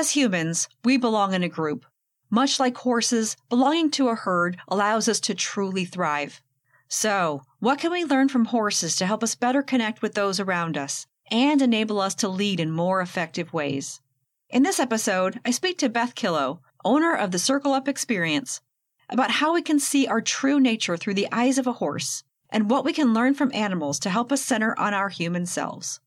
As humans, we belong in a group. Much like horses, belonging to a herd allows us to truly thrive. So, what can we learn from horses to help us better connect with those around us and enable us to lead in more effective ways? In this episode, I speak to Beth Killow, owner of the Circle Up Experience, about how we can see our true nature through the eyes of a horse and what we can learn from animals to help us center on our human selves.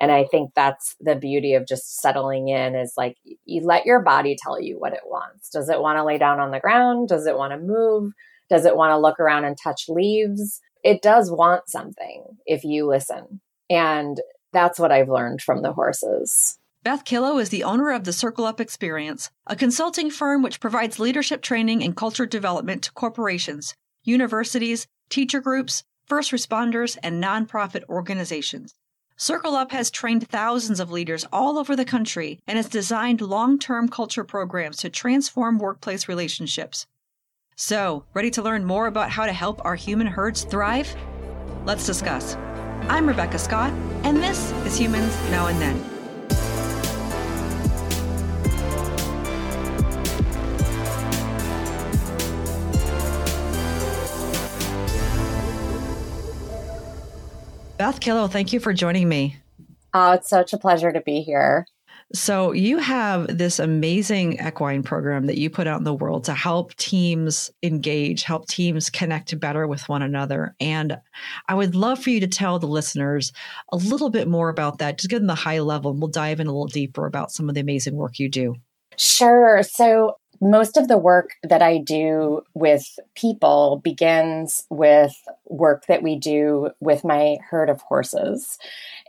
And I think that's the beauty of just settling in is like you let your body tell you what it wants. Does it want to lay down on the ground? Does it want to move? Does it want to look around and touch leaves? It does want something if you listen. And that's what I've learned from the horses. Beth Killow is the owner of the Circle Up Experience, a consulting firm which provides leadership training and culture development to corporations, universities, teacher groups, first responders, and nonprofit organizations. Circle Up has trained thousands of leaders all over the country and has designed long term culture programs to transform workplace relationships. So, ready to learn more about how to help our human herds thrive? Let's discuss. I'm Rebecca Scott, and this is Humans Now and Then. Beth Killow, thank you for joining me. Oh, it's such a pleasure to be here. So, you have this amazing equine program that you put out in the world to help teams engage, help teams connect better with one another. And I would love for you to tell the listeners a little bit more about that, just give them the high level, and we'll dive in a little deeper about some of the amazing work you do. Sure. So, most of the work that I do with people begins with work that we do with my herd of horses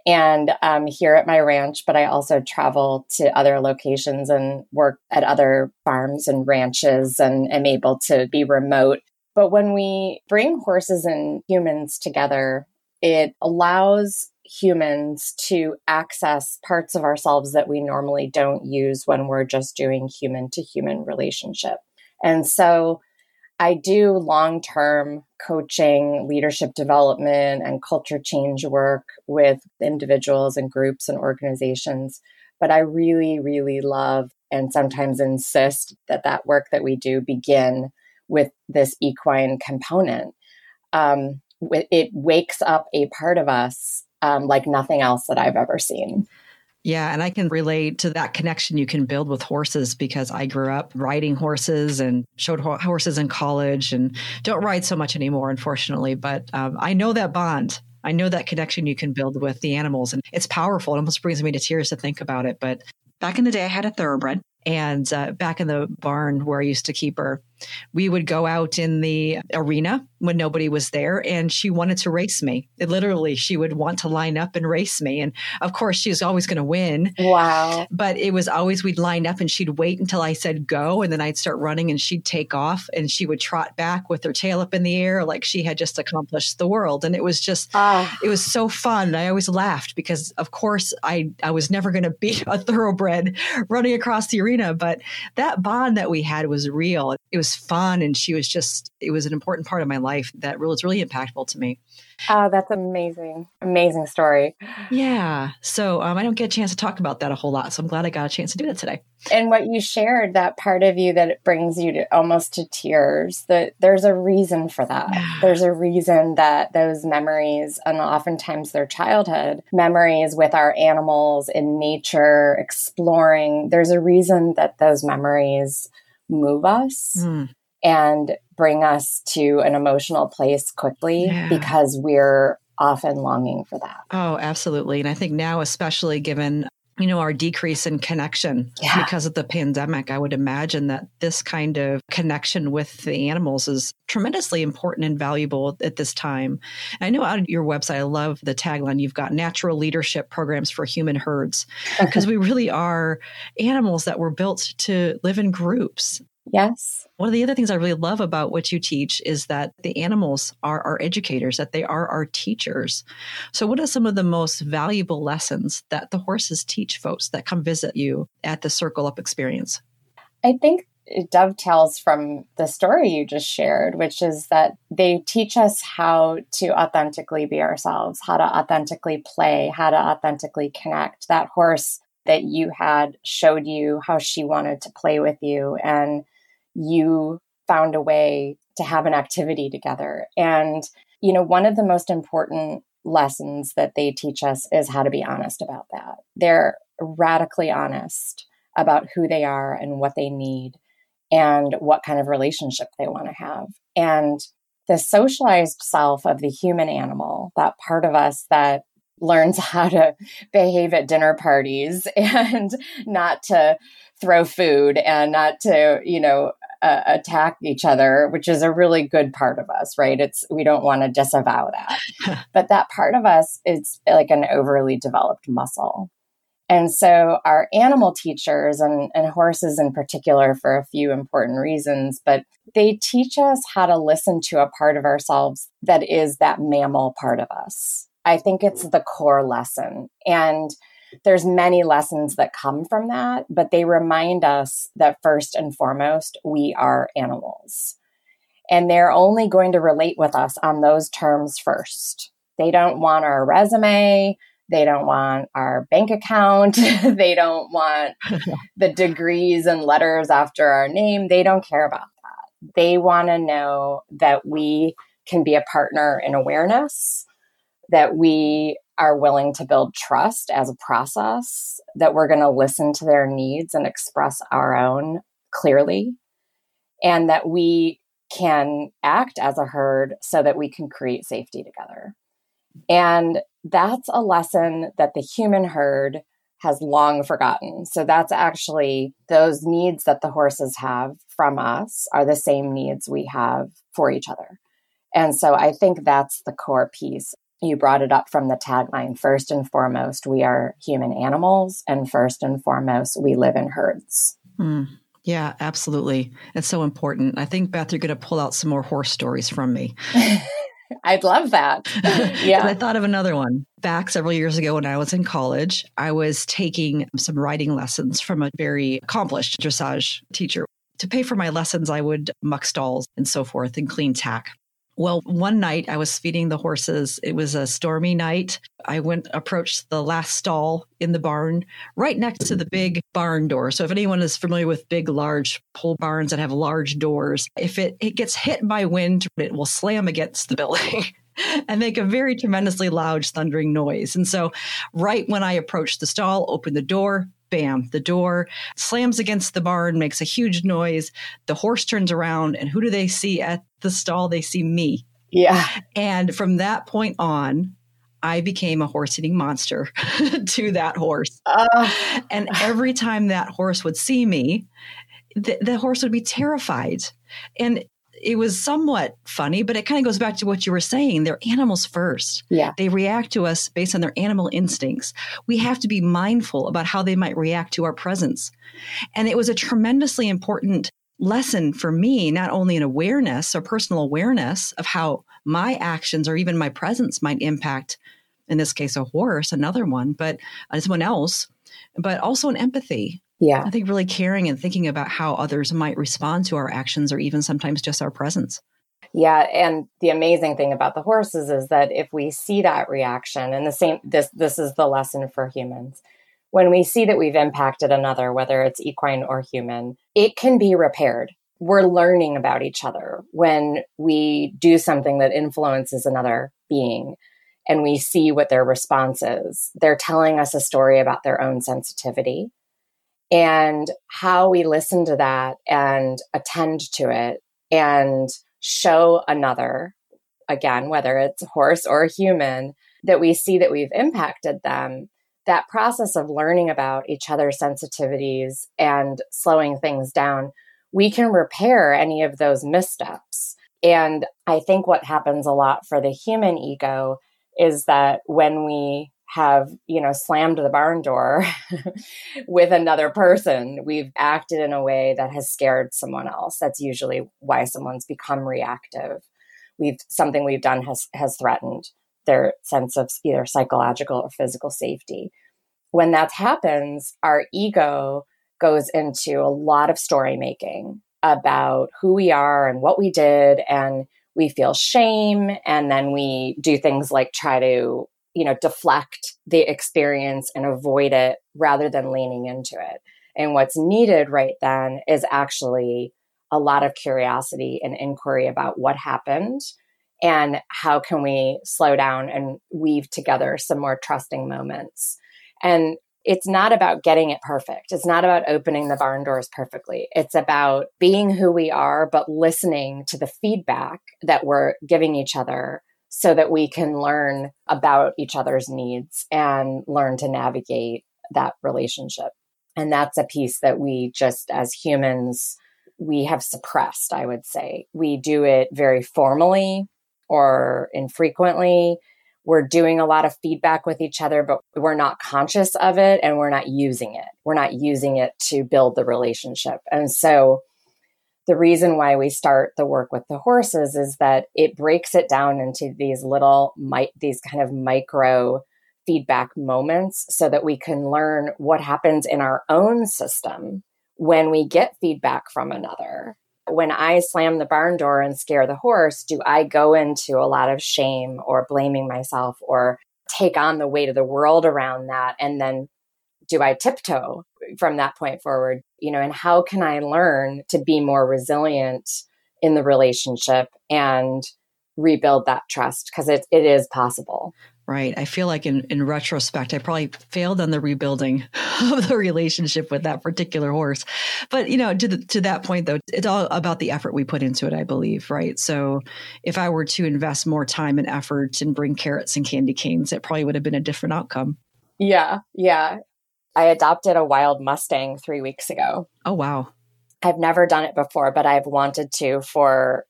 and um, here at my ranch, but I also travel to other locations and work at other farms and ranches and am able to be remote. But when we bring horses and humans together, it allows humans to access parts of ourselves that we normally don't use when we're just doing human to human relationship. And so I do long term coaching, leadership development, and culture change work with individuals and groups and organizations. But I really, really love and sometimes insist that that work that we do begin with this equine component. Um, it wakes up a part of us um, like nothing else that I've ever seen. Yeah, and I can relate to that connection you can build with horses because I grew up riding horses and showed ho- horses in college and don't ride so much anymore, unfortunately. But um, I know that bond. I know that connection you can build with the animals, and it's powerful. It almost brings me to tears to think about it. But back in the day, I had a thoroughbred, and uh, back in the barn where I used to keep her, we would go out in the arena when nobody was there and she wanted to race me. It literally, she would want to line up and race me. And of course, she was always going to win. Wow. But it was always we'd line up and she'd wait until I said go. And then I'd start running and she'd take off and she would trot back with her tail up in the air like she had just accomplished the world. And it was just, ah. it was so fun. I always laughed because, of course, I, I was never going to beat a thoroughbred running across the arena. But that bond that we had was real. It was fun and she was just it was an important part of my life that was really impactful to me. Oh that's amazing. Amazing story. Yeah so um, i don't get a chance to talk about that a whole lot so i'm glad i got a chance to do that today. And what you shared that part of you that it brings you to almost to tears that there's a reason for that. There's a reason that those memories and oftentimes their childhood memories with our animals in nature exploring there's a reason that those memories move us mm. and bring us to an emotional place quickly yeah. because we're often longing for that. Oh, absolutely. And I think now, especially given you know, our decrease in connection yeah. because of the pandemic. I would imagine that this kind of connection with the animals is tremendously important and valuable at this time. And I know on your website, I love the tagline you've got natural leadership programs for human herds because we really are animals that were built to live in groups. Yes. One of the other things I really love about what you teach is that the animals are our educators, that they are our teachers. So, what are some of the most valuable lessons that the horses teach folks that come visit you at the Circle Up experience? I think it dovetails from the story you just shared, which is that they teach us how to authentically be ourselves, how to authentically play, how to authentically connect. That horse that you had showed you how she wanted to play with you and you found a way to have an activity together. And, you know, one of the most important lessons that they teach us is how to be honest about that. They're radically honest about who they are and what they need and what kind of relationship they want to have. And the socialized self of the human animal, that part of us that learns how to behave at dinner parties and not to throw food and not to, you know, uh, attack each other, which is a really good part of us, right? It's we don't want to disavow that. but that part of us is like an overly developed muscle. And so our animal teachers and, and horses in particular for a few important reasons, but they teach us how to listen to a part of ourselves that is that mammal part of us. I think it's the core lesson. And there's many lessons that come from that, but they remind us that first and foremost, we are animals. And they're only going to relate with us on those terms first. They don't want our resume. They don't want our bank account. they don't want the degrees and letters after our name. They don't care about that. They want to know that we can be a partner in awareness, that we are willing to build trust as a process, that we're going to listen to their needs and express our own clearly, and that we can act as a herd so that we can create safety together. And that's a lesson that the human herd has long forgotten. So that's actually those needs that the horses have from us are the same needs we have for each other. And so I think that's the core piece. You brought it up from the tagline first and foremost, we are human animals, and first and foremost, we live in herds. Mm. Yeah, absolutely. It's so important. I think, Beth, you're going to pull out some more horse stories from me. I'd love that. yeah. I thought of another one. Back several years ago when I was in college, I was taking some riding lessons from a very accomplished dressage teacher. To pay for my lessons, I would muck stalls and so forth and clean tack. Well, one night I was feeding the horses. It was a stormy night. I went approached the last stall in the barn right next to the big barn door. So if anyone is familiar with big large pole barns that have large doors, if it, it gets hit by wind, it will slam against the building. and make a very tremendously loud thundering noise. And so right when I approached the stall, opened the door, bam, the door slams against the barn, makes a huge noise. The horse turns around, and who do they see at the stall? They see me. Yeah. And from that point on, I became a horse eating monster to that horse. Uh, and every time that horse would see me, the, the horse would be terrified. And it was somewhat funny, but it kind of goes back to what you were saying. They're animals first. Yeah. They react to us based on their animal instincts. We have to be mindful about how they might react to our presence. And it was a tremendously important lesson for me, not only in awareness or personal awareness of how my actions or even my presence might impact, in this case, a horse, another one, but uh, someone else, but also an empathy yeah. I think really caring and thinking about how others might respond to our actions or even sometimes just our presence. Yeah, and the amazing thing about the horses is that if we see that reaction and the same this this is the lesson for humans. When we see that we've impacted another whether it's equine or human, it can be repaired. We're learning about each other when we do something that influences another being and we see what their response is. They're telling us a story about their own sensitivity and how we listen to that and attend to it and show another, again, whether it's horse or human, that we see that we've impacted them. That process of learning about each other's sensitivities and slowing things down, we can repair any of those missteps. And I think what happens a lot for the human ego is that when we have, you know, slammed the barn door with another person. We've acted in a way that has scared someone else. That's usually why someone's become reactive. We've something we've done has has threatened their sense of either psychological or physical safety. When that happens, our ego goes into a lot of story making about who we are and what we did and we feel shame and then we do things like try to you know, deflect the experience and avoid it rather than leaning into it. And what's needed right then is actually a lot of curiosity and inquiry about what happened and how can we slow down and weave together some more trusting moments. And it's not about getting it perfect. It's not about opening the barn doors perfectly. It's about being who we are, but listening to the feedback that we're giving each other so that we can learn about each other's needs and learn to navigate that relationship. And that's a piece that we just as humans, we have suppressed, I would say. We do it very formally or infrequently. We're doing a lot of feedback with each other, but we're not conscious of it and we're not using it. We're not using it to build the relationship. And so the reason why we start the work with the horses is that it breaks it down into these little these kind of micro feedback moments so that we can learn what happens in our own system when we get feedback from another when I slam the barn door and scare the horse, do I go into a lot of shame or blaming myself or take on the weight of the world around that? And then do I tiptoe from that point forward? You know, and how can I learn to be more resilient in the relationship and rebuild that trust? Because it, it is possible. Right. I feel like in, in retrospect, I probably failed on the rebuilding of the relationship with that particular horse. But, you know, to, the, to that point, though, it's all about the effort we put into it, I believe. Right. So if I were to invest more time and effort and bring carrots and candy canes, it probably would have been a different outcome. Yeah. Yeah. I adopted a wild Mustang three weeks ago. Oh, wow. I've never done it before, but I've wanted to for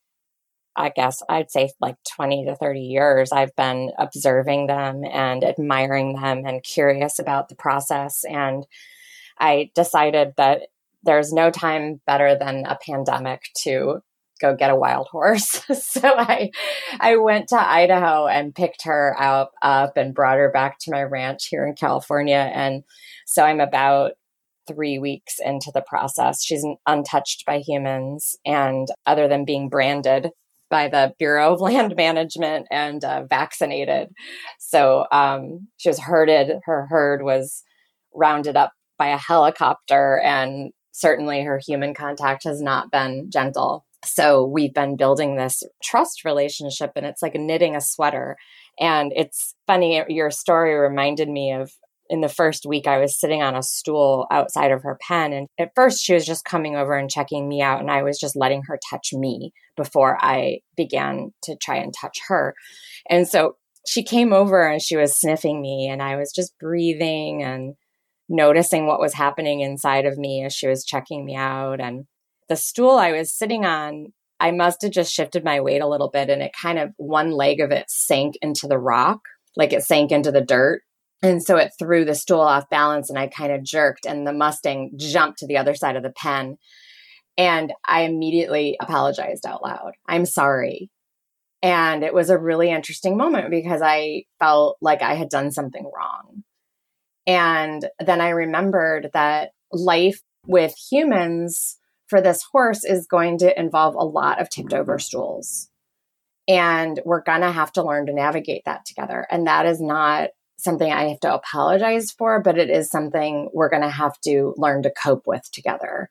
I guess I'd say like 20 to 30 years, I've been observing them and admiring them and curious about the process. And I decided that there's no time better than a pandemic to go get a wild horse. so I I went to Idaho and picked her out up and brought her back to my ranch here in California. And so I'm about three weeks into the process. She's untouched by humans. And other than being branded by the Bureau of Land Management and uh, vaccinated. So um, she was herded. Her herd was rounded up by a helicopter, and certainly her human contact has not been gentle. So we've been building this trust relationship, and it's like knitting a sweater. And it's funny, your story reminded me of in the first week, I was sitting on a stool outside of her pen. And at first, she was just coming over and checking me out. And I was just letting her touch me before I began to try and touch her. And so she came over and she was sniffing me. And I was just breathing and noticing what was happening inside of me as she was checking me out. And the stool I was sitting on, I must have just shifted my weight a little bit. And it kind of, one leg of it sank into the rock, like it sank into the dirt and so it threw the stool off balance and I kind of jerked and the Mustang jumped to the other side of the pen. And I immediately apologized out loud. I'm sorry. And it was a really interesting moment because I felt like I had done something wrong. And then I remembered that life with humans for this horse is going to involve a lot of tipped over stools. And we're going to have to learn to navigate that together. And that is not something I have to apologize for, but it is something we're going to have to learn to cope with together.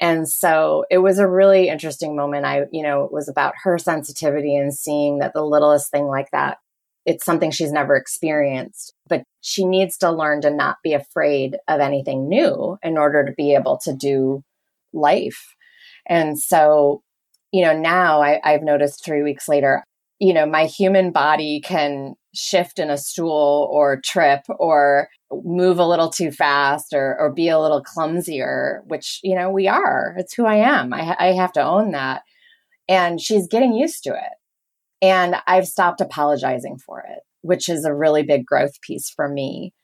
And so it was a really interesting moment. I, you know, it was about her sensitivity and seeing that the littlest thing like that, it's something she's never experienced, but she needs to learn to not be afraid of anything new in order to be able to do life. And so, you know, now I, I've noticed three weeks later, you know, my human body can shift in a stool or trip or move a little too fast or, or be a little clumsier, which, you know, we are. It's who I am. I, I have to own that. And she's getting used to it. And I've stopped apologizing for it, which is a really big growth piece for me.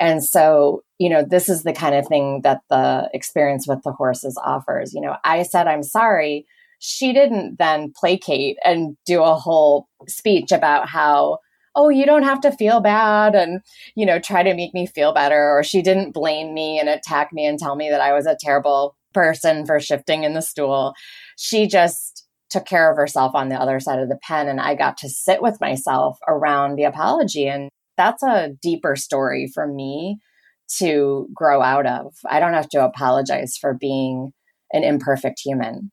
And so, you know, this is the kind of thing that the experience with the horses offers. You know, I said, I'm sorry she didn't then placate and do a whole speech about how oh you don't have to feel bad and you know try to make me feel better or she didn't blame me and attack me and tell me that i was a terrible person for shifting in the stool she just took care of herself on the other side of the pen and i got to sit with myself around the apology and that's a deeper story for me to grow out of. I don't have to apologize for being an imperfect human.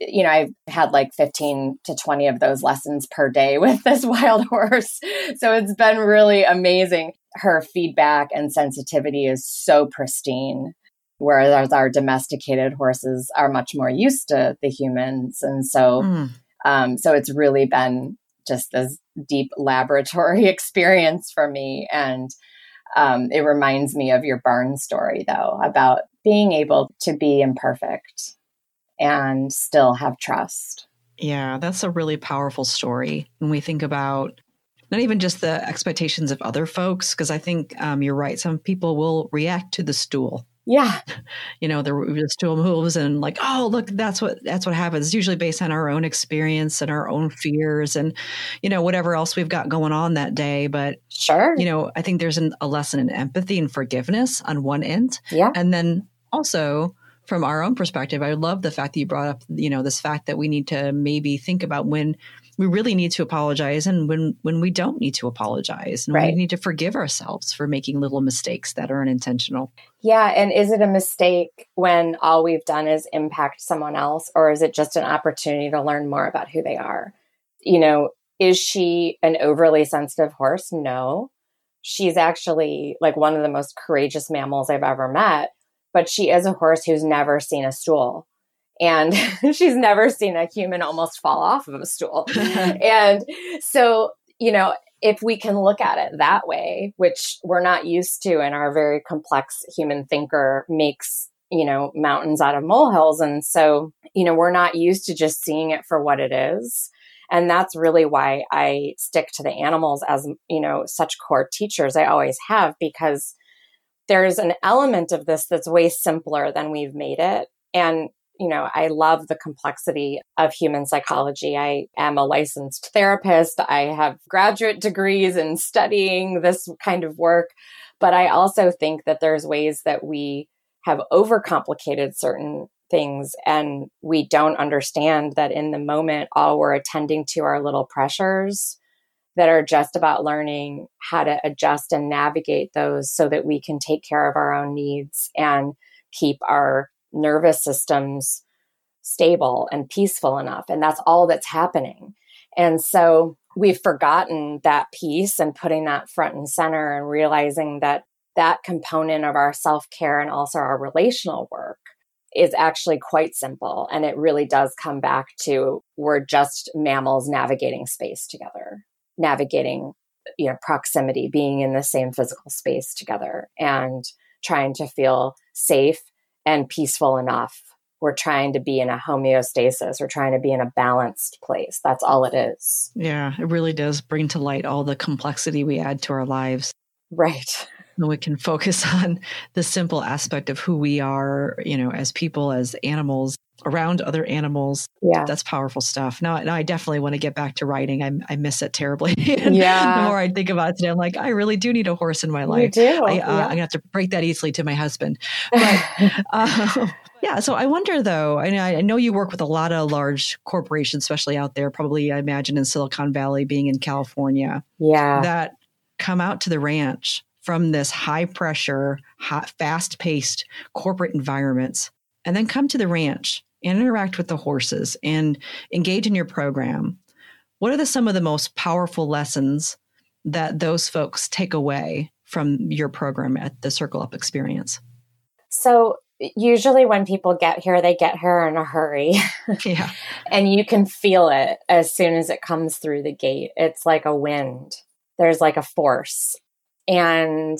You know, I've had like 15 to 20 of those lessons per day with this wild horse. So it's been really amazing. Her feedback and sensitivity is so pristine, whereas our domesticated horses are much more used to the humans. And so, mm. um, so it's really been just this deep laboratory experience for me. And um, it reminds me of your barn story, though, about being able to be imperfect and still have trust. Yeah, that's a really powerful story when we think about not even just the expectations of other folks, because I think um, you're right. Some people will react to the stool yeah. You know, there were just two moves and like, oh, look, that's what that's what happens. It's usually based on our own experience and our own fears and, you know, whatever else we've got going on that day. But sure. You know, I think there's an, a lesson in empathy and forgiveness on one end. Yeah. And then also from our own perspective, I love the fact that you brought up, you know, this fact that we need to maybe think about when we really need to apologize and when when we don't need to apologize and right. we need to forgive ourselves for making little mistakes that are unintentional. Yeah and is it a mistake when all we've done is impact someone else or is it just an opportunity to learn more about who they are? You know is she an overly sensitive horse? No. She's actually like one of the most courageous mammals i've ever met but she is a horse who's never seen a stool and she's never seen a human almost fall off of a stool. and so, you know, if we can look at it that way, which we're not used to, and our very complex human thinker makes, you know, mountains out of molehills. And so, you know, we're not used to just seeing it for what it is. And that's really why I stick to the animals as, you know, such core teachers. I always have because there's an element of this that's way simpler than we've made it. And you know, I love the complexity of human psychology. I am a licensed therapist. I have graduate degrees in studying this kind of work. But I also think that there's ways that we have overcomplicated certain things and we don't understand that in the moment, all we're attending to are little pressures that are just about learning how to adjust and navigate those so that we can take care of our own needs and keep our nervous systems stable and peaceful enough. And that's all that's happening. And so we've forgotten that piece and putting that front and center and realizing that that component of our self care and also our relational work is actually quite simple. And it really does come back to we're just mammals navigating space together, navigating, you know, proximity, being in the same physical space together and trying to feel safe and peaceful enough. We're trying to be in a homeostasis. We're trying to be in a balanced place. That's all it is. Yeah, it really does bring to light all the complexity we add to our lives. Right. And we can focus on the simple aspect of who we are, you know, as people, as animals, around other animals. Yeah. That's powerful stuff. Now, now I definitely want to get back to riding. I, I miss it terribly. yeah. the more I think about it today, I'm like, I really do need a horse in my life. You do. I, uh, yeah. I'm going to have to break that easily to my husband. But, uh, yeah. So I wonder though, I, I know you work with a lot of large corporations, especially out there, probably I imagine in Silicon Valley, being in California. Yeah. That come out to the ranch from this high pressure, fast paced corporate environments and then come to the ranch and interact with the horses and engage in your program. What are the, some of the most powerful lessons that those folks take away from your program at the Circle Up experience? So, usually when people get here, they get here in a hurry. Yeah. and you can feel it as soon as it comes through the gate. It's like a wind, there's like a force. And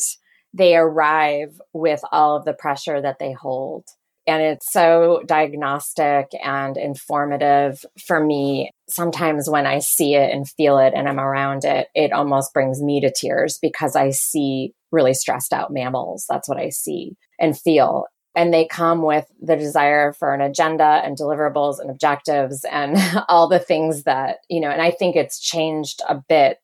they arrive with all of the pressure that they hold. And it's so diagnostic and informative for me. Sometimes when I see it and feel it and I'm around it, it almost brings me to tears because I see really stressed out mammals. That's what I see and feel. And they come with the desire for an agenda and deliverables and objectives and all the things that, you know, and I think it's changed a bit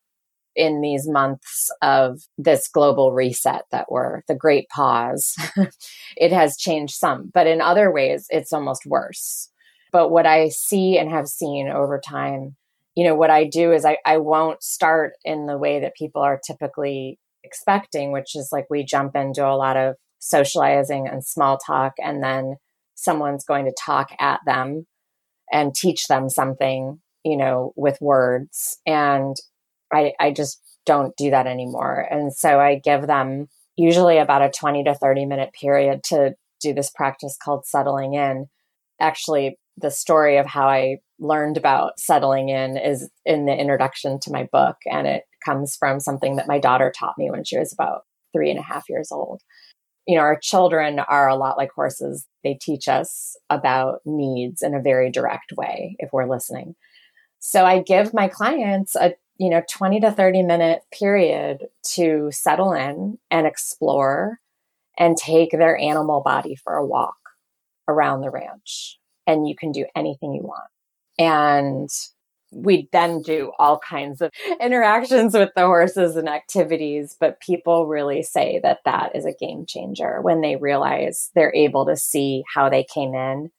in these months of this global reset that we're the great pause, it has changed some. But in other ways, it's almost worse. But what I see and have seen over time you know, what I do is I, I won't start in the way that people are typically expecting, which is like we jump into a lot of socializing and small talk, and then someone's going to talk at them and teach them something, you know, with words. And I, I just don't do that anymore. And so I give them usually about a 20 to 30 minute period to do this practice called settling in. Actually, the story of how I learned about settling in is in the introduction to my book. And it comes from something that my daughter taught me when she was about three and a half years old. You know, our children are a lot like horses. They teach us about needs in a very direct way if we're listening. So I give my clients a, you know, 20 to 30 minute period to settle in and explore and take their animal body for a walk around the ranch. And you can do anything you want. And we then do all kinds of interactions with the horses and activities but people really say that that is a game changer when they realize they're able to see how they came in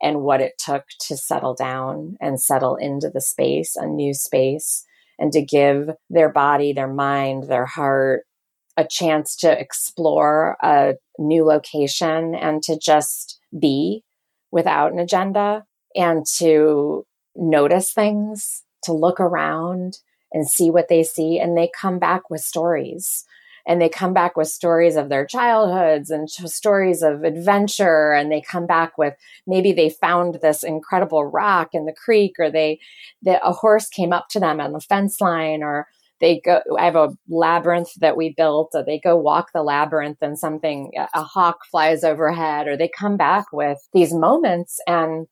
and what it took to settle down and settle into the space a new space and to give their body their mind their heart a chance to explore a new location and to just be without an agenda and to notice things, to look around and see what they see. And they come back with stories. And they come back with stories of their childhoods and stories of adventure. And they come back with maybe they found this incredible rock in the creek, or they that a horse came up to them on the fence line, or they go i have a labyrinth that we built or they go walk the labyrinth and something a hawk flies overhead or they come back with these moments and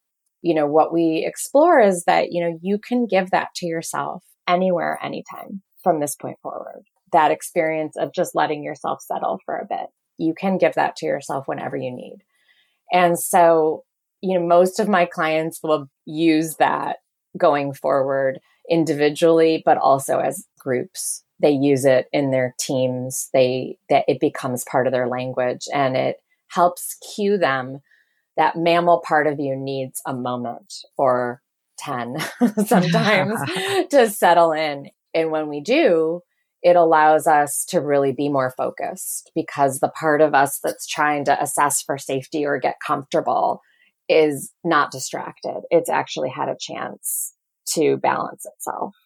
you know, what we explore is that, you know, you can give that to yourself anywhere, anytime from this point forward. That experience of just letting yourself settle for a bit. You can give that to yourself whenever you need. And so, you know, most of my clients will use that going forward individually, but also as groups. They use it in their teams. They, that it becomes part of their language and it helps cue them that mammal part of you needs a moment or 10 sometimes to settle in. And when we do, it allows us to really be more focused because the part of us that's trying to assess for safety or get comfortable is not distracted. It's actually had a chance to balance itself.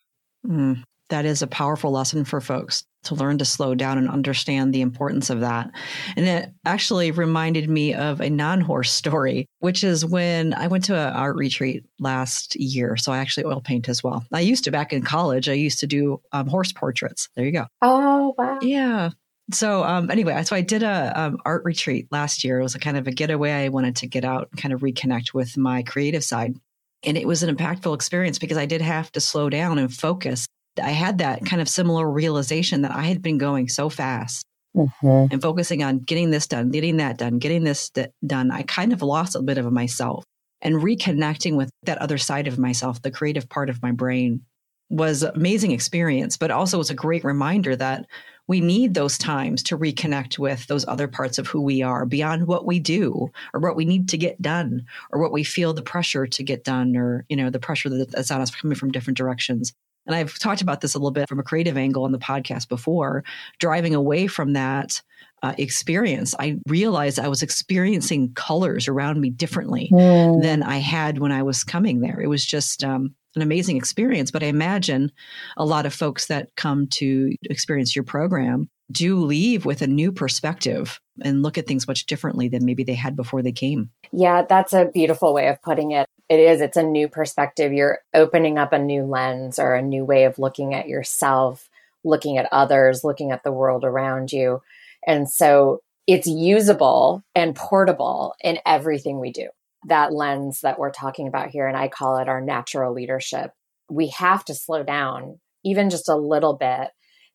Mm, that is a powerful lesson for folks to learn to slow down and understand the importance of that. And it actually reminded me of a non horse story, which is when I went to an art retreat last year. So I actually oil paint as well. I used to back in college, I used to do um, horse portraits. There you go. Oh, wow. Yeah. So um, anyway, so I did a um, art retreat last year. It was a kind of a getaway. I wanted to get out and kind of reconnect with my creative side. And it was an impactful experience because I did have to slow down and focus I had that kind of similar realization that I had been going so fast mm-hmm. and focusing on getting this done, getting that done, getting this d- done. I kind of lost a bit of myself and reconnecting with that other side of myself, the creative part of my brain was an amazing experience, but also was a great reminder that we need those times to reconnect with those other parts of who we are beyond what we do or what we need to get done or what we feel the pressure to get done or, you know, the pressure that's on us coming from different directions and I've talked about this a little bit from a creative angle on the podcast before, driving away from that uh, experience, I realized I was experiencing colors around me differently mm. than I had when I was coming there. It was just um, an amazing experience. But I imagine a lot of folks that come to experience your program do leave with a new perspective and look at things much differently than maybe they had before they came. Yeah, that's a beautiful way of putting it. It is it's a new perspective. You're opening up a new lens or a new way of looking at yourself looking at others looking at the world around you. And so it's usable and portable in everything we do. That lens that we're talking about here and i call it our natural leadership. We have to slow down even just a little bit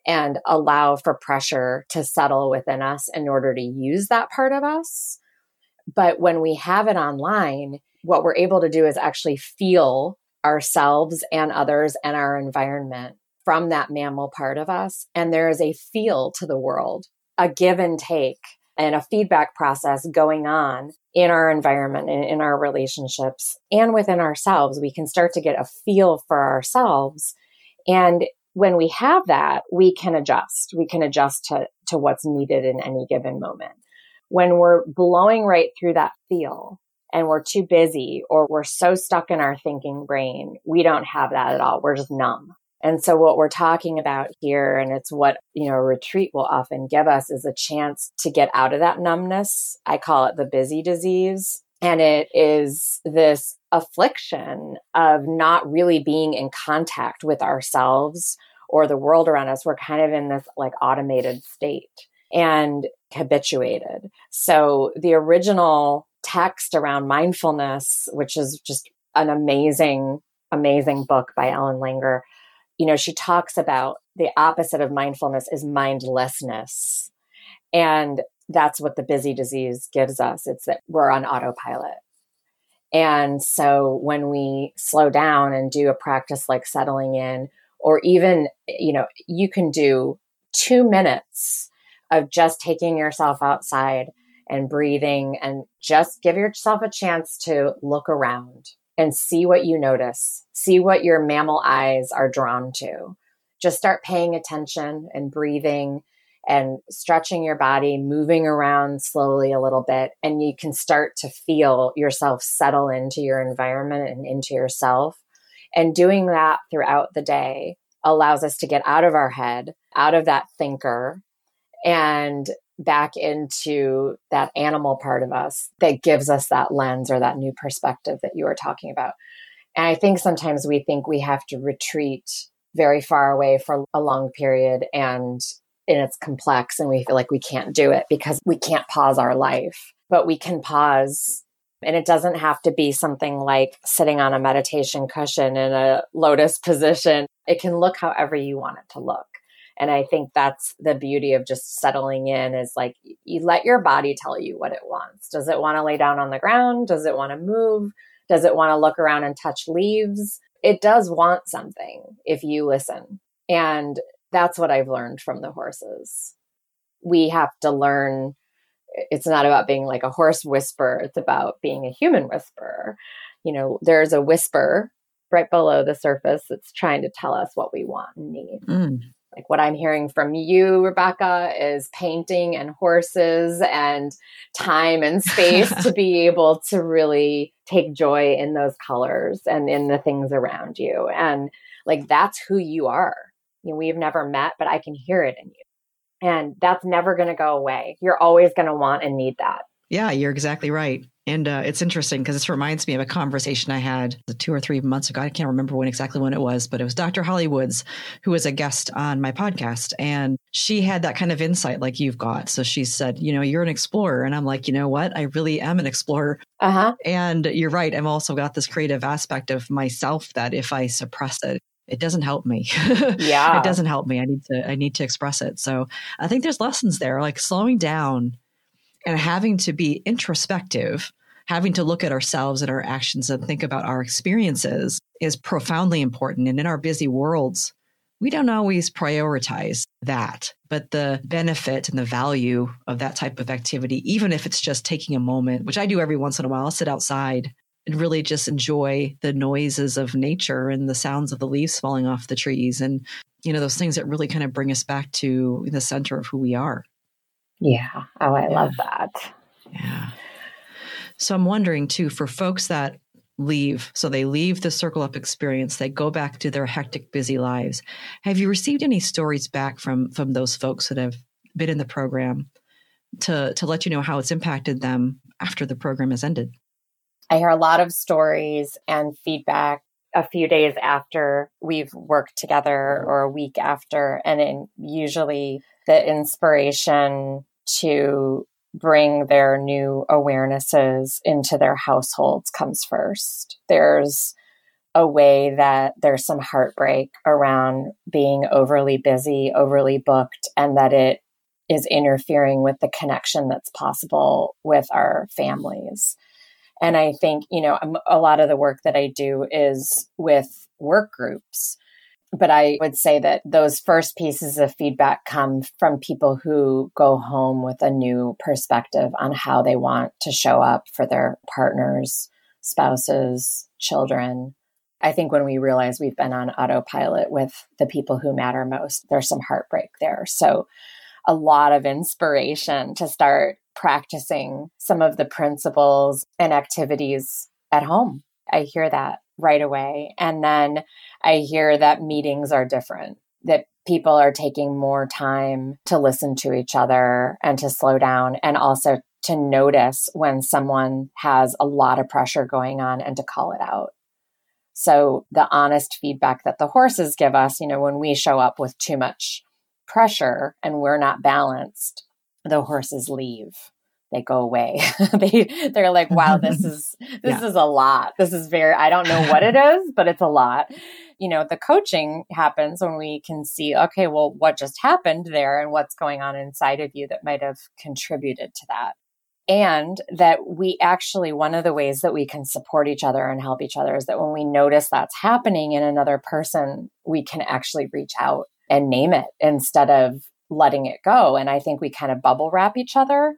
and allow for pressure to settle within us in order to use that part of us but when we have it online what we're able to do is actually feel ourselves and others and our environment from that mammal part of us. And there is a feel to the world, a give and take and a feedback process going on in our environment and in our relationships and within ourselves. We can start to get a feel for ourselves. And when we have that, we can adjust. We can adjust to, to what's needed in any given moment. When we're blowing right through that feel and we're too busy or we're so stuck in our thinking brain, we don't have that at all. We're just numb. And so what we're talking about here, and it's what, you know, retreat will often give us is a chance to get out of that numbness. I call it the busy disease. And it is this affliction of not really being in contact with ourselves or the world around us. We're kind of in this like automated state and habituated. So the original text around mindfulness, which is just an amazing, amazing book by Ellen Langer, you know, she talks about the opposite of mindfulness is mindlessness. And that's what the busy disease gives us. It's that we're on autopilot. And so when we slow down and do a practice like settling in, or even, you know, you can do two minutes of just taking yourself outside and breathing and just give yourself a chance to look around and see what you notice, see what your mammal eyes are drawn to. Just start paying attention and breathing and stretching your body, moving around slowly a little bit, and you can start to feel yourself settle into your environment and into yourself. And doing that throughout the day allows us to get out of our head, out of that thinker, and back into that animal part of us that gives us that lens or that new perspective that you were talking about. And I think sometimes we think we have to retreat very far away for a long period and and it's complex and we feel like we can't do it because we can't pause our life, but we can pause and it doesn't have to be something like sitting on a meditation cushion in a lotus position. It can look however you want it to look. And I think that's the beauty of just settling in is like you let your body tell you what it wants. Does it want to lay down on the ground? Does it want to move? Does it want to look around and touch leaves? It does want something if you listen. And that's what I've learned from the horses. We have to learn it's not about being like a horse whisperer, it's about being a human whisperer. You know, there's a whisper right below the surface that's trying to tell us what we want and need. Mm. Like what I'm hearing from you, Rebecca, is painting and horses and time and space to be able to really take joy in those colors and in the things around you. And like that's who you are. You know, we've never met, but I can hear it in you. And that's never going to go away. You're always going to want and need that. Yeah, you're exactly right. And uh, it's interesting because this reminds me of a conversation I had two or three months ago. I can't remember when exactly when it was, but it was Dr. Hollywoods who was a guest on my podcast. And she had that kind of insight like you've got. So she said, You know, you're an explorer. And I'm like, You know what? I really am an explorer. Uh-huh. And you're right. I've also got this creative aspect of myself that if I suppress it, it doesn't help me. Yeah. it doesn't help me. I need to I need to express it. So I think there's lessons there, like slowing down and having to be introspective, having to look at ourselves and our actions and think about our experiences is profoundly important. And in our busy worlds, we don't always prioritize that, but the benefit and the value of that type of activity, even if it's just taking a moment, which I do every once in a while, I'll sit outside and really just enjoy the noises of nature and the sounds of the leaves falling off the trees and you know those things that really kind of bring us back to the center of who we are yeah. Oh, I yeah. love that. Yeah. So I'm wondering too, for folks that leave, so they leave the Circle Up experience, they go back to their hectic, busy lives. Have you received any stories back from from those folks that have been in the program to to let you know how it's impacted them after the program has ended? I hear a lot of stories and feedback a few days after we've worked together mm-hmm. or a week after and in usually the inspiration to bring their new awarenesses into their households comes first. There's a way that there's some heartbreak around being overly busy, overly booked, and that it is interfering with the connection that's possible with our families. And I think, you know, a lot of the work that I do is with work groups But I would say that those first pieces of feedback come from people who go home with a new perspective on how they want to show up for their partners, spouses, children. I think when we realize we've been on autopilot with the people who matter most, there's some heartbreak there. So, a lot of inspiration to start practicing some of the principles and activities at home. I hear that right away. And then I hear that meetings are different, that people are taking more time to listen to each other and to slow down and also to notice when someone has a lot of pressure going on and to call it out. So the honest feedback that the horses give us, you know, when we show up with too much pressure and we're not balanced, the horses leave. They go away. they they're like, wow, this is this yeah. is a lot. This is very I don't know what it is, but it's a lot. You know, the coaching happens when we can see, okay, well, what just happened there and what's going on inside of you that might have contributed to that and that we actually one of the ways that we can support each other and help each other is that when we notice that's happening in another person we can actually reach out and name it instead of letting it go and i think we kind of bubble wrap each other.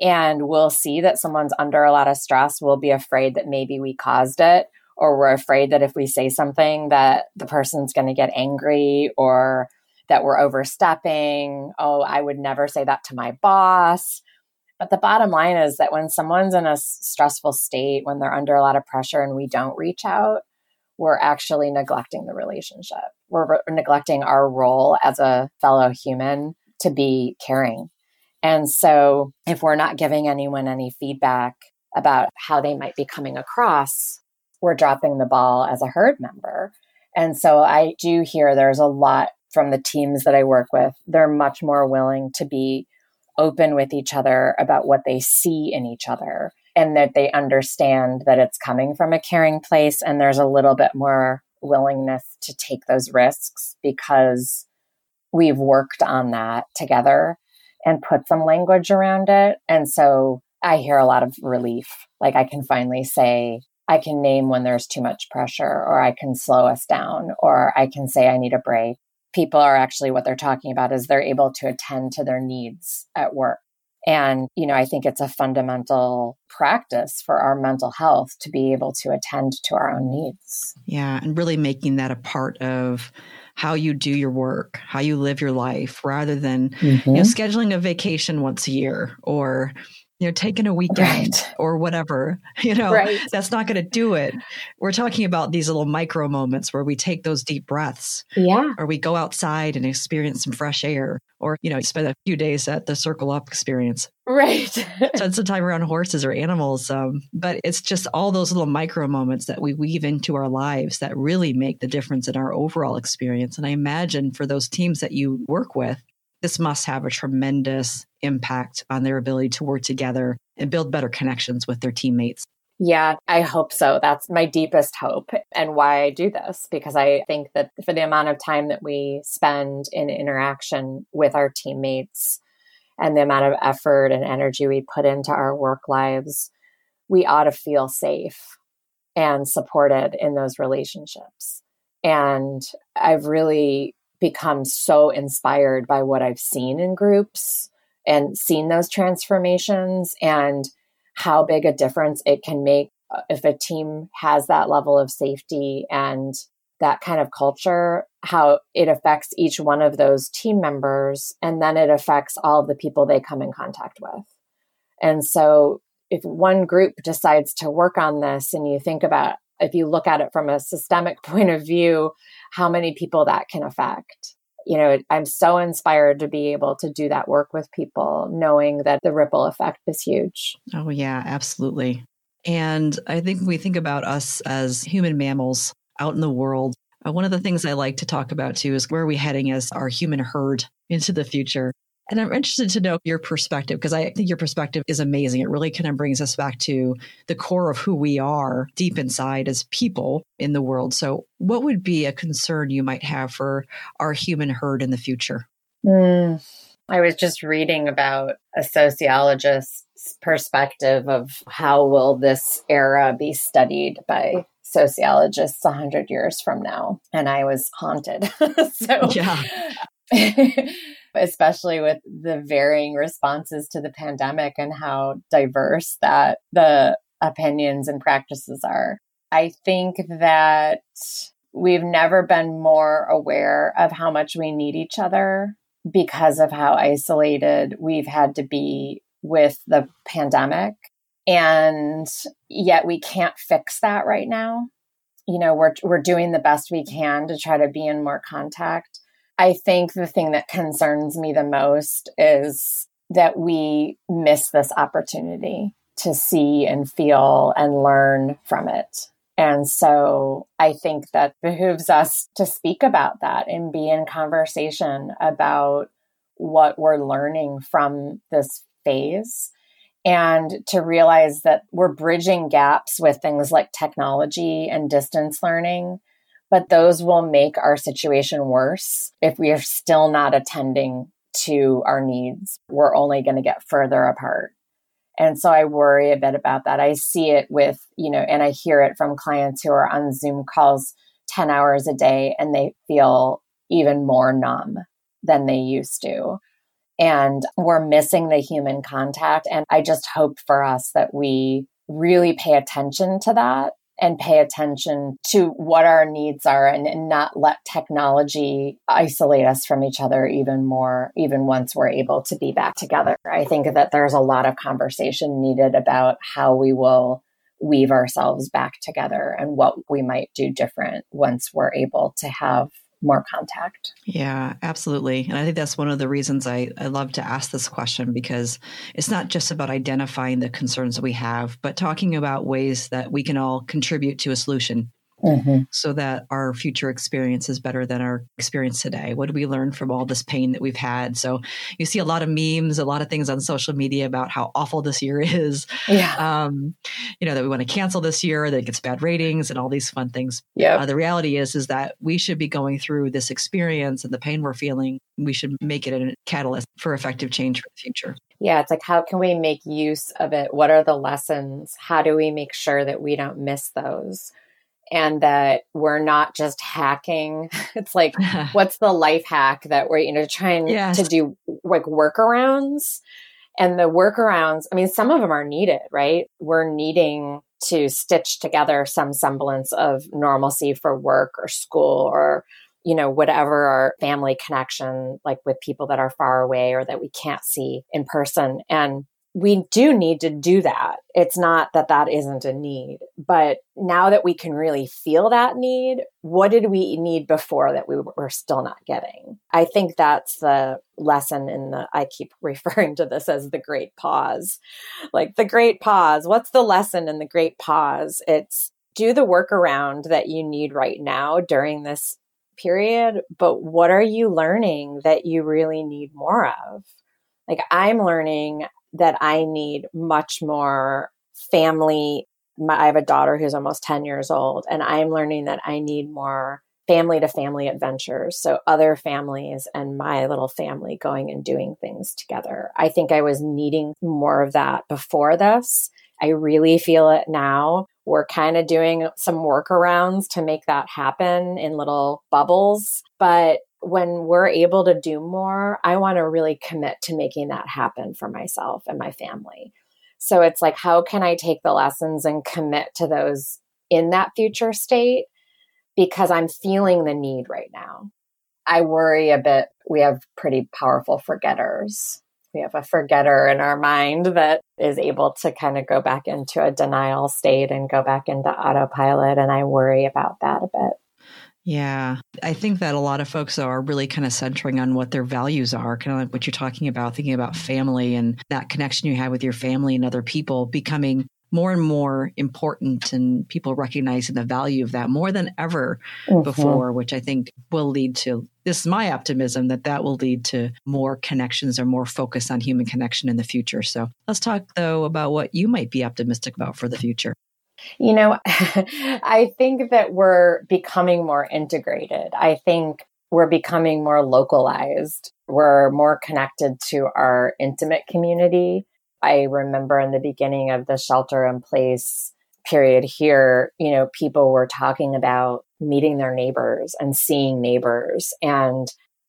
And we'll see that someone's under a lot of stress. We'll be afraid that maybe we caused it or we're afraid that if we say something that the person's going to get angry or that we're overstepping. Oh i would never say that to my boss. But the bottom line is that when someone's in a stressful state, when they're under a lot of pressure and we don't reach out, we're actually neglecting the relationship. We're re- neglecting our role as a fellow human to be caring. And so if we're not giving anyone any feedback about how they might be coming across, we're dropping the ball as a herd member. And so I do hear there's a lot from the teams that I work with. They're much more willing to be open with each other about what they see in each other and that they understand that it's coming from a caring place and there's a little bit more willingness to take those risks because we've worked on that together and put some language around it. And so i hear a lot of relief. Like i can finally say i can name when there's too much pressure or i can slow us down or i can say i need a break people are actually what they're talking about is they're able to attend to their needs at work. And, you know, I think it's a fundamental practice for our mental health to be able to attend to our own needs. Yeah. And really making that a part of how you do your work, how you live your life, rather than, mm-hmm. you know, mm-hmm. scheduling a vacation once a year or, you know, taking a weekend right. or whatever, you know, right. that's not going to do it. We're talking about these little micro moments where we take those deep breaths. Yeah. Or we go outside and experience some fresh air or, you know, spend a few days at the Circle Up experience. Right. spend some time around horses or animals. Um, but it's just all those little micro moments that we weave into our lives that really make the difference in our overall experience. And I imagine for those teams that you work with, this must have a tremendous impact on their ability to work together and build better connections with their teammates. Yeah, I hope so. That's my deepest hope and why I do this because I think that for the amount of time that we spend in interaction with our teammates and the amount of effort and energy we put into our work lives, we ought to feel safe and supported in those relationships. And I've really become so inspired by what I've seen in groups and seen those transformations and how big a difference it can make uh, if a team has that level of safety and that kind of culture, how it affects each one of those team members, and then it affects all the people they come in contact with. And so, if one group decides to work on this, and you think about if you look at it from a systemic point of view, how many people that can affect. You know, I'm so inspired to be able to do that work with people, knowing that the ripple effect is huge. Oh, yeah, absolutely. And I think we think about us as human mammals out in the world. Uh, one of the things I like to talk about too is where are we heading as our human herd into the future? And I'm interested to know your perspective because I think your perspective is amazing. It really kind of brings us back to the core of who we are deep inside as people in the world. So, what would be a concern you might have for our human herd in the future? Mm, I was just reading about a sociologist's perspective of how will this era be studied by sociologists 100 years from now and i was haunted so yeah especially with the varying responses to the pandemic and how diverse that the opinions and practices are i think that we've never been more aware of how much we need each other because of how isolated we've had to be with the pandemic. And yet we can't fix that right now. You know, we're, we're doing the best we can to try to be in more contact. I think the thing that concerns me the most is that we miss this opportunity to see and feel and learn from it. And so I think that behooves us to speak about that and be in conversation about what we're learning from this phase and to realize that we're bridging gaps with things like technology and distance learning but those will make our situation worse if we are still not attending to our needs. We're only going to get further apart. And so i worry a bit about that. I see it with you know and i hear it from clients who are on zoom calls 10 hours a day and they feel even more numb than they used to. And we're missing the human contact. And I just hope for us that we really pay attention to that and pay attention to what our needs are and, and, not let technology isolate us from each other even more, even once we're able to be back together. I think that there's a lot of conversation needed about how we will weave ourselves back together and what we might do different once we're able to have more contact. Yeah, absolutely. And I think that's one of the reasons I, I love to ask this question because it's not just about identifying the concerns that we have, but talking about ways that we can all contribute to a solution mm-hmm. so that our future experience is better than our experience today? What do we learn from all this pain that we've had? So you see a lot of memes, a lot of things on social media about how awful this year is. Yeah. Um, you know, that we want to cancel this year, that it gets bad ratings and all these fun things. Yeah. Uh, the reality is, is that we should be going through this experience and the pain we're feeling. We should make it a catalyst for effective change for the future. Yeah, it's like, how can we make use of it? What are the lessons? How do we make sure that we don't miss those? And that we're not just hacking. It's like, what's the life hack that we're, you know, trying yes. to do like workarounds? And the workarounds, I mean, some of them are needed, right? We're needing to stitch together some semblance of normalcy for work or school or, you know, whatever our family connection, like with people that are far away or that we can't see in person. And we do need to do that. It's not that that isn't a need, but now that we can really feel that need, what did we need before that we were still not getting? I think that's the lesson in the, I keep referring to this as the great pause. Like the great pause. What's the lesson in the great pause? It's do the workaround that you need right now during this period, but what are you learning that you really need more of? Like I'm learning that I need much more family. My, I have a daughter who's almost 10 years old, and I'm learning that I need more family to family adventures. So, other families and my little family going and doing things together. I think I was needing more of that before this. I really feel it now. We're kind of doing some workarounds to make that happen in little bubbles, but when we're able to do more, I want to really commit to making that happen for myself and my family. So it's like, how can I take the lessons and commit to those in that future state? Because I'm feeling the need right now. I worry a bit. We have pretty powerful forgetters. We have a forgetter in our mind that is able to kind of go back into a denial state and go back into autopilot. And I worry about that a bit. Yeah. I think that a lot of folks are really kind of centering on what their values are, kind of like what you're talking about, thinking about family and that connection you have with your family and other people becoming more and more important and people recognizing the value of that more than ever mm-hmm. before, which I think will lead to this is my optimism that that will lead to more connections or more focus on human connection in the future. So let's talk though about what you might be optimistic about for the future. You know, I think that we're becoming more integrated. I think we're becoming more localized. We're more connected to our intimate community. I remember in the beginning of the shelter in place period here, you know, people were talking about meeting their neighbors and seeing neighbors. And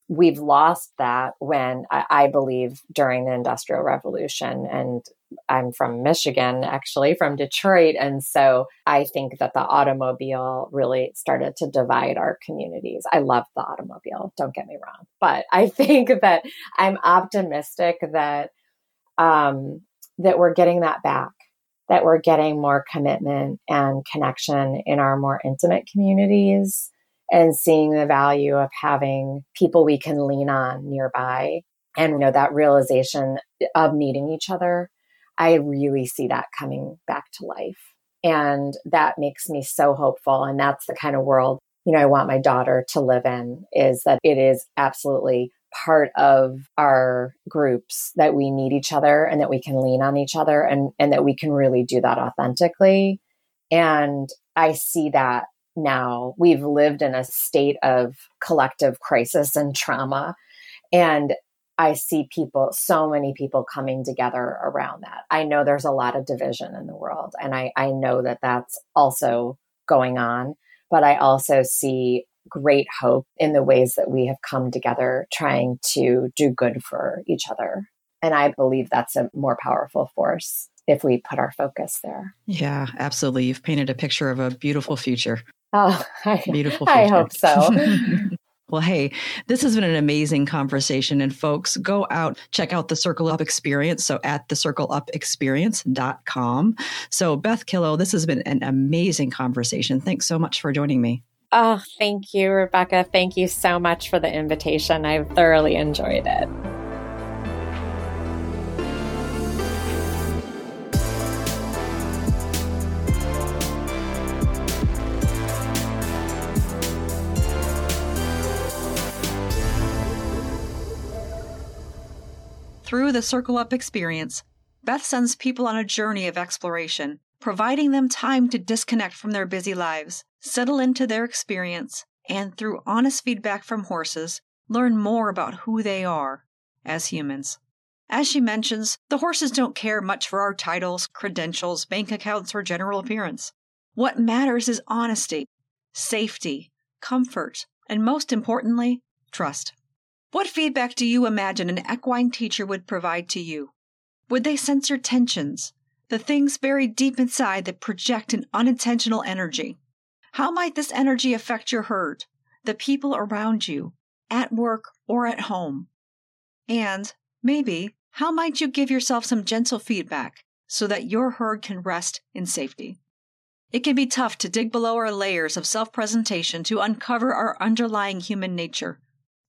we've lost that when I, I, believe during the industrial revolution and i'm from michigan actually from detroit and so i think that the automobile really started to divide our communities. I love the automobile don't get me wrong but i think that i'm optimistic that um that we're getting that back that we're getting more commitment and connection in our more intimate communities and seeing the value of having people we can lean on nearby and you know that realization of needing each other i really see that coming back to life and that makes me so hopeful and that's the kind of world you know i want my daughter to live in is that it is absolutely part of our groups that we need each other and that we can lean on each other and and that we can really do that authentically and i see that now. We've lived in a state of collective crisis and trauma. And I see people, so many people coming together around that. I know there's a lot of division in the world, and I, I know that that's also going on. But I also see great hope in the ways that we have come together trying to do good for each other. And I believe that's a more powerful force if we put our focus there. Yeah, absolutely. You've painted a picture of a beautiful future. Oh, I, beautiful. Future. I hope so. Well, hey, this has been an amazing conversation. And folks, go out, check out the Circle Up Experience. So at the circleupexperience.com. So, Beth Killough, this has been an amazing conversation. Thanks so much for joining me. Oh, thank you, Rebecca. Thank you so much for the invitation. I've thoroughly enjoyed it. Through the Circle Up experience, Beth sends people on a journey of exploration, providing them time to disconnect from their busy lives, settle into their experience, and through honest feedback from horses, learn more about who they are as humans. As she mentions, the horses don't care much for our titles, credentials, bank accounts, or general appearance. What matters is honesty, safety, comfort, and most importantly, trust. What feedback do you imagine an equine teacher would provide to you? Would they sense your tensions, the things buried deep inside that project an unintentional energy? How might this energy affect your herd, the people around you, at work or at home? And, maybe, how might you give yourself some gentle feedback so that your herd can rest in safety? It can be tough to dig below our layers of self presentation to uncover our underlying human nature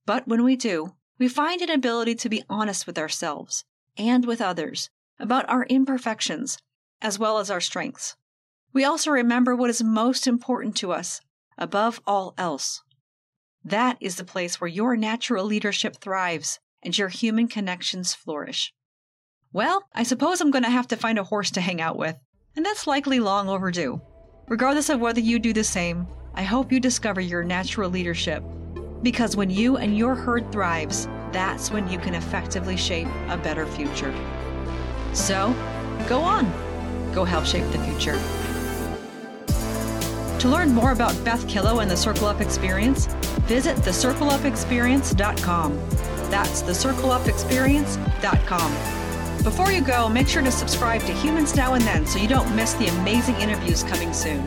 but when we do, we find an ability to be honest with ourselves and with others about our imperfections as well as our strengths. We also remember what is most important to us above all else. That is the place where your natural leadership thrives and your human connections flourish. Well, I suppose I'm going to have to find a horse to hang out with, and that's likely long overdue. Regardless of whether you do the same, I hope you discover your natural leadership because when you and your herd thrives, that's when you can effectively shape a better future. So, go on. Go help shape the future. To learn more about Beth Killough and the Circle Up Experience, visit thecircleupexperience.com. That's thecircleupexperience.com. Before you go, make sure to subscribe to Humans Now and Then so you don't miss the amazing interviews coming soon.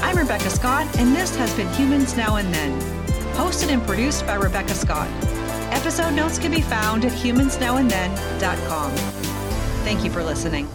I'm Rebecca Scott, and this has been Humans Now and Then hosted and produced by Rebecca Scott. Episode notes can be found at humansnowandthen.com. Thank you for listening.